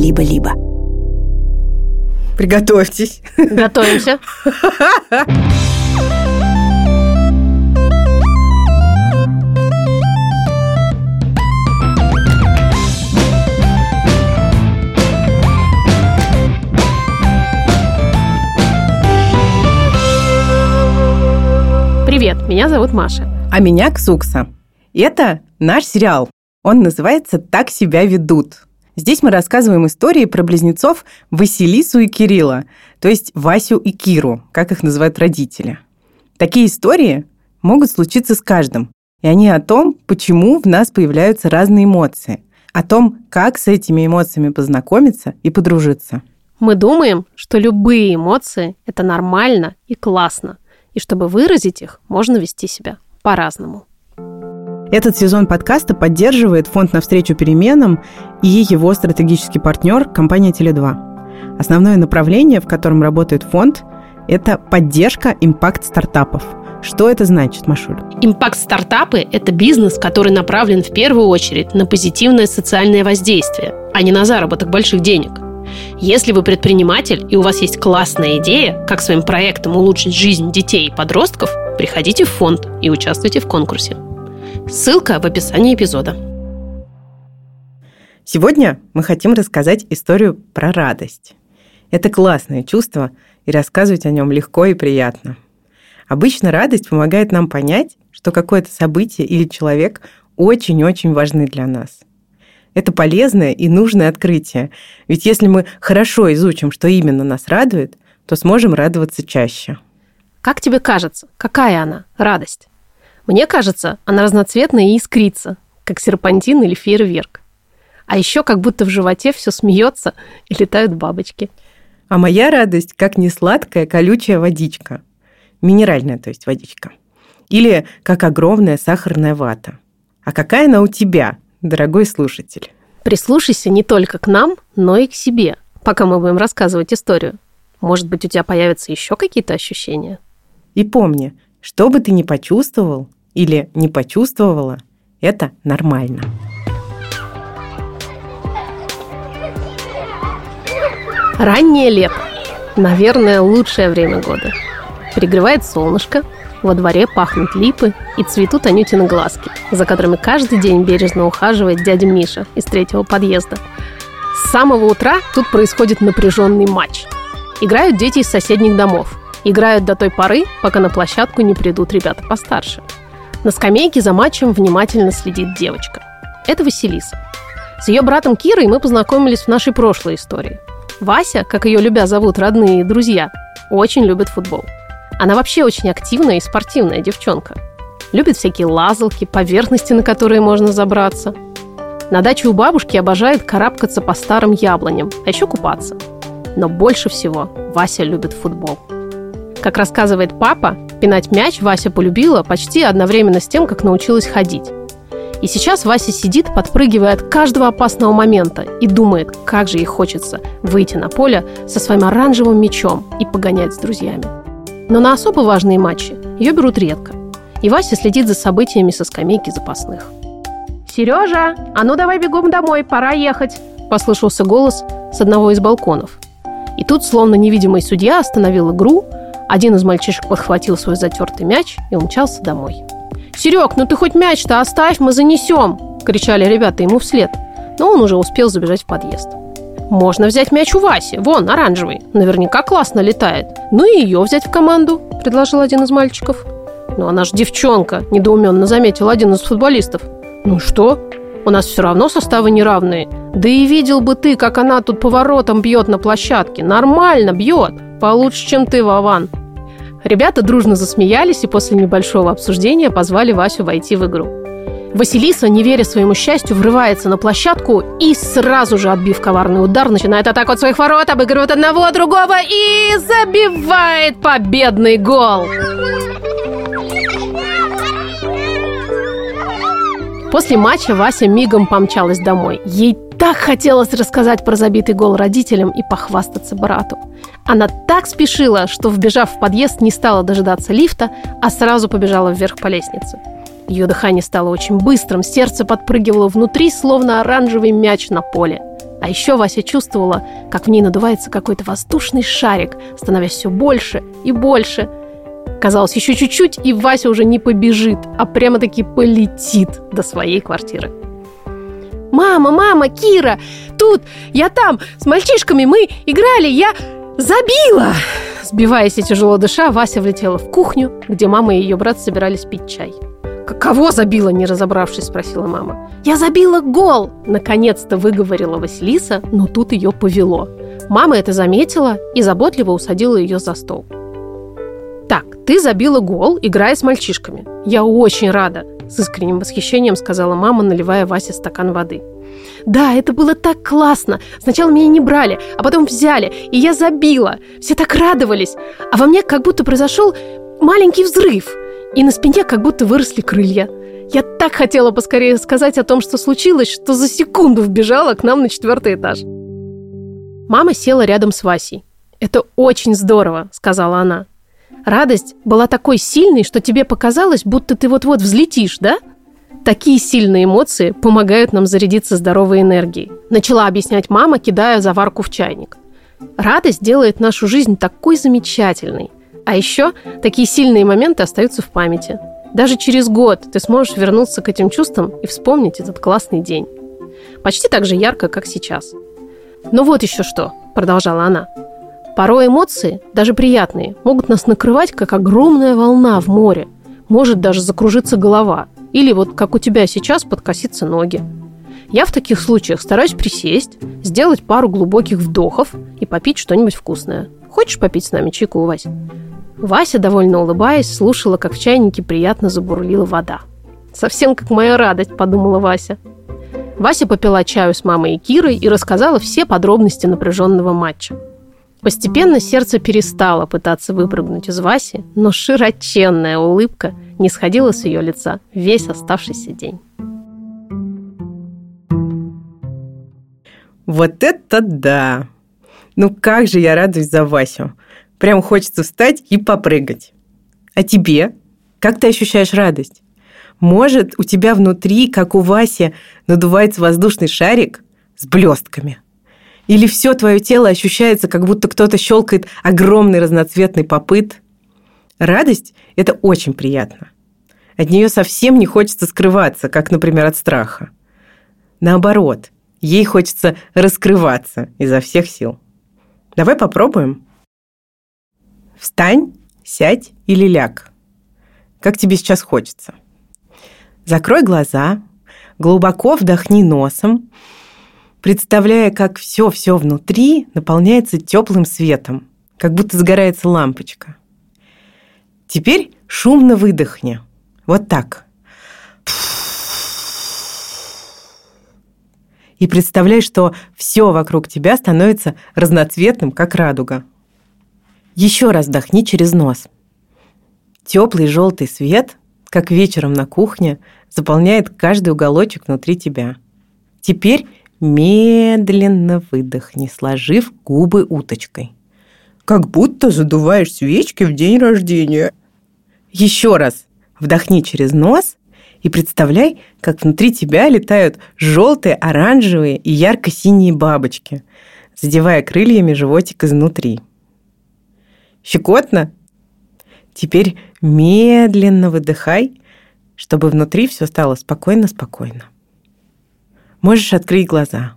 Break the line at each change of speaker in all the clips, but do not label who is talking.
либо-либо.
Приготовьтесь.
Готовимся. Привет, меня зовут Маша.
А меня Ксукса. Это наш сериал. Он называется «Так себя ведут». Здесь мы рассказываем истории про близнецов Василису и Кирилла, то есть Васю и Киру, как их называют родители. Такие истории могут случиться с каждым, и они о том, почему в нас появляются разные эмоции, о том, как с этими эмоциями познакомиться и подружиться.
Мы думаем, что любые эмоции – это нормально и классно, и чтобы выразить их, можно вести себя по-разному.
Этот сезон подкаста поддерживает фонд «Навстречу переменам» и его стратегический партнер – компания «Теле2». Основное направление, в котором работает фонд – это поддержка импакт-стартапов. Что это значит, Машуль?
Импакт-стартапы – это бизнес, который направлен в первую очередь на позитивное социальное воздействие, а не на заработок больших денег. Если вы предприниматель и у вас есть классная идея, как своим проектом улучшить жизнь детей и подростков, приходите в фонд и участвуйте в конкурсе. Ссылка в описании эпизода.
Сегодня мы хотим рассказать историю про радость. Это классное чувство, и рассказывать о нем легко и приятно. Обычно радость помогает нам понять, что какое-то событие или человек очень-очень важны для нас. Это полезное и нужное открытие, ведь если мы хорошо изучим, что именно нас радует, то сможем радоваться чаще.
Как тебе кажется, какая она, радость? Мне кажется, она разноцветная и искрится, как серпантин или фейерверк. А еще как будто в животе все смеется и летают бабочки.
А моя радость как не сладкая колючая водичка. Минеральная, то есть водичка. Или как огромная сахарная вата. А какая она у тебя, дорогой слушатель?
Прислушайся не только к нам, но и к себе, пока мы будем рассказывать историю. Может быть, у тебя появятся еще какие-то ощущения?
И помни, что бы ты ни почувствовал, или не почувствовала, это нормально.
Раннее лето. Наверное, лучшее время года. Пригревает солнышко, во дворе пахнут липы и цветут Анютины глазки, за которыми каждый день бережно ухаживает дядя Миша из третьего подъезда. С самого утра тут происходит напряженный матч. Играют дети из соседних домов. Играют до той поры, пока на площадку не придут ребята постарше – на скамейке за матчем внимательно следит девочка. Это Василиса. С ее братом Кирой мы познакомились в нашей прошлой истории. Вася, как ее любя зовут родные и друзья, очень любит футбол. Она вообще очень активная и спортивная девчонка. Любит всякие лазалки, поверхности, на которые можно забраться. На даче у бабушки обожает карабкаться по старым яблоням, а еще купаться. Но больше всего Вася любит футбол. Как рассказывает папа, пинать мяч Вася полюбила почти одновременно с тем, как научилась ходить. И сейчас Вася сидит, подпрыгивая от каждого опасного момента и думает, как же ей хочется выйти на поле со своим оранжевым мячом и погонять с друзьями. Но на особо важные матчи ее берут редко. И Вася следит за событиями со скамейки запасных. «Сережа, а ну давай бегом домой, пора ехать!» Послышался голос с одного из балконов. И тут, словно невидимый судья, остановил игру – один из мальчишек подхватил свой затертый мяч и умчался домой. «Серег, ну ты хоть мяч-то оставь, мы занесем!» – кричали ребята ему вслед. Но он уже успел забежать в подъезд. «Можно взять мяч у Васи, вон, оранжевый. Наверняка классно летает. Ну и ее взять в команду», – предложил один из мальчиков. «Ну она ж девчонка», – недоуменно заметил один из футболистов. «Ну что? У нас все равно составы неравные. Да и видел бы ты, как она тут поворотом бьет на площадке. Нормально бьет. Получше, чем ты, Вован. Ребята дружно засмеялись и после небольшого обсуждения позвали Васю войти в игру. Василиса, не веря своему счастью, врывается на площадку и сразу же, отбив коварный удар, начинает атаку от своих ворот, обыгрывает одного, другого и забивает победный гол. После матча Вася мигом помчалась домой. Ей так хотелось рассказать про забитый гол родителям и похвастаться брату. Она так спешила, что, вбежав в подъезд, не стала дожидаться лифта, а сразу побежала вверх по лестнице. Ее дыхание стало очень быстрым, сердце подпрыгивало внутри, словно оранжевый мяч на поле. А еще Вася чувствовала, как в ней надувается какой-то воздушный шарик, становясь все больше и больше. Казалось, еще чуть-чуть, и Вася уже не побежит, а прямо-таки полетит до своей квартиры. «Мама, мама, Кира, тут, я там, с мальчишками мы играли, я забила!» Сбиваясь и тяжело дыша, Вася влетела в кухню, где мама и ее брат собирались пить чай. «Кого забила, не разобравшись?» – спросила мама. «Я забила гол!» – наконец-то выговорила Василиса, но тут ее повело. Мама это заметила и заботливо усадила ее за стол. «Так, ты забила гол, играя с мальчишками. Я очень рада!» – с искренним восхищением сказала мама, наливая Васе стакан воды. Да, это было так классно. Сначала меня не брали, а потом взяли, и я забила. Все так радовались. А во мне как будто произошел маленький взрыв – и на спине как будто выросли крылья. Я так хотела поскорее сказать о том, что случилось, что за секунду вбежала к нам на четвертый этаж. Мама села рядом с Васей. «Это очень здорово», — сказала она. «Радость была такой сильной, что тебе показалось, будто ты вот-вот взлетишь, да?» Такие сильные эмоции помогают нам зарядиться здоровой энергией. Начала объяснять мама, кидая заварку в чайник. Радость делает нашу жизнь такой замечательной. А еще такие сильные моменты остаются в памяти. Даже через год ты сможешь вернуться к этим чувствам и вспомнить этот классный день. Почти так же ярко, как сейчас. Но вот еще что, продолжала она. Порой эмоции, даже приятные, могут нас накрывать, как огромная волна в море. Может даже закружиться голова. Или вот как у тебя сейчас подкоситься ноги. Я в таких случаях стараюсь присесть, сделать пару глубоких вдохов и попить что-нибудь вкусное. Хочешь попить с нами чайку, Вась? Вася, довольно улыбаясь, слушала, как в чайнике приятно забурлила вода. «Совсем как моя радость», – подумала Вася. Вася попила чаю с мамой и Кирой и рассказала все подробности напряженного матча. Постепенно сердце перестало пытаться выпрыгнуть из Васи, но широченная улыбка не сходила с ее лица весь оставшийся день.
Вот это да! Ну как же я радуюсь за Васю! Прям хочется встать и попрыгать. А тебе? Как ты ощущаешь радость? Может, у тебя внутри, как у Васи, надувается воздушный шарик с блестками? Или все твое тело ощущается, как будто кто-то щелкает огромный разноцветный попыт? Радость – это очень приятно. От нее совсем не хочется скрываться, как, например, от страха. Наоборот, ей хочется раскрываться изо всех сил. Давай попробуем. Встань, сядь или ляг. Как тебе сейчас хочется. Закрой глаза, глубоко вдохни носом, представляя, как все-все внутри наполняется теплым светом, как будто загорается лампочка. Теперь шумно выдохни. Вот так. И представляй, что все вокруг тебя становится разноцветным, как радуга. Еще раз вдохни через нос. Теплый желтый свет, как вечером на кухне, заполняет каждый уголочек внутри тебя. Теперь медленно выдохни, сложив губы уточкой. Как будто задуваешь свечки в день рождения. Еще раз вдохни через нос и представляй, как внутри тебя летают желтые, оранжевые и ярко-синие бабочки, задевая крыльями животик изнутри. Щекотно? Теперь медленно выдыхай, чтобы внутри все стало спокойно-спокойно. Можешь открыть глаза.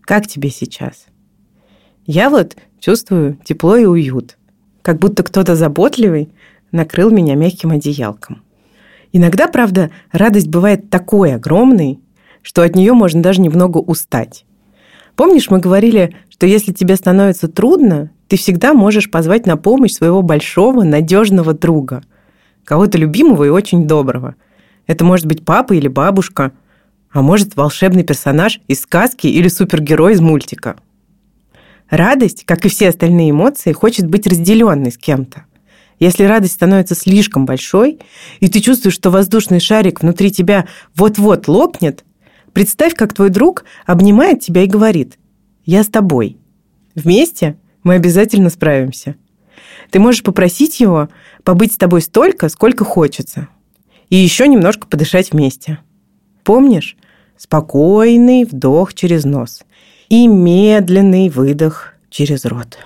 Как тебе сейчас? Я вот чувствую тепло и уют, как будто кто-то заботливый накрыл меня мягким одеялком. Иногда, правда, радость бывает такой огромной, что от нее можно даже немного устать. Помнишь, мы говорили, что если тебе становится трудно, ты всегда можешь позвать на помощь своего большого, надежного друга, кого-то любимого и очень доброго. Это может быть папа или бабушка, а может волшебный персонаж из сказки или супергерой из мультика. Радость, как и все остальные эмоции, хочет быть разделенной с кем-то. Если радость становится слишком большой, и ты чувствуешь, что воздушный шарик внутри тебя вот-вот лопнет, представь, как твой друг обнимает тебя и говорит «Я с тобой». Вместе – мы обязательно справимся. Ты можешь попросить его побыть с тобой столько, сколько хочется. И еще немножко подышать вместе. Помнишь? спокойный вдох через нос и медленный выдох через рот.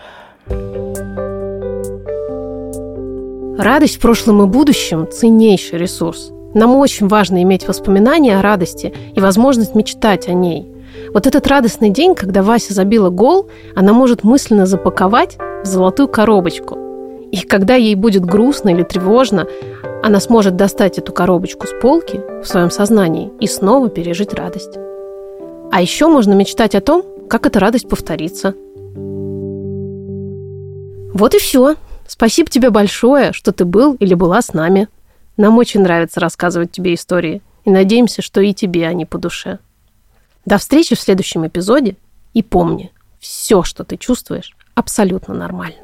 Радость в прошлом и будущем – ценнейший ресурс. Нам очень важно иметь воспоминания о радости и возможность мечтать о ней. Вот этот радостный день, когда Вася забила гол, она может мысленно запаковать в золотую коробочку. И когда ей будет грустно или тревожно, она сможет достать эту коробочку с полки в своем сознании и снова пережить радость. А еще можно мечтать о том, как эта радость повторится. Вот и все. Спасибо тебе большое, что ты был или была с нами. Нам очень нравится рассказывать тебе истории, и надеемся, что и тебе они по душе. До встречи в следующем эпизоде, и помни, все, что ты чувствуешь, абсолютно нормально.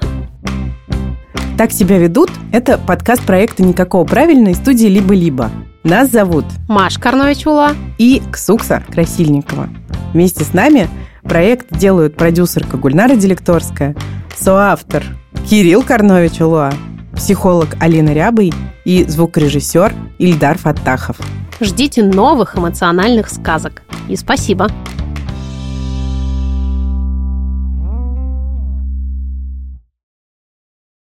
«Так себя ведут» – это подкаст проекта «Никакого правильной» студии «Либо-либо». Нас зовут
Маш Карнович-Ула
и Ксукса Красильникова. Вместе с нами проект делают продюсерка Гульнара Делекторская, соавтор Кирилл Карнович-Ула, психолог Алина Рябый и звукорежиссер Ильдар Фаттахов.
Ждите новых эмоциональных сказок. И спасибо.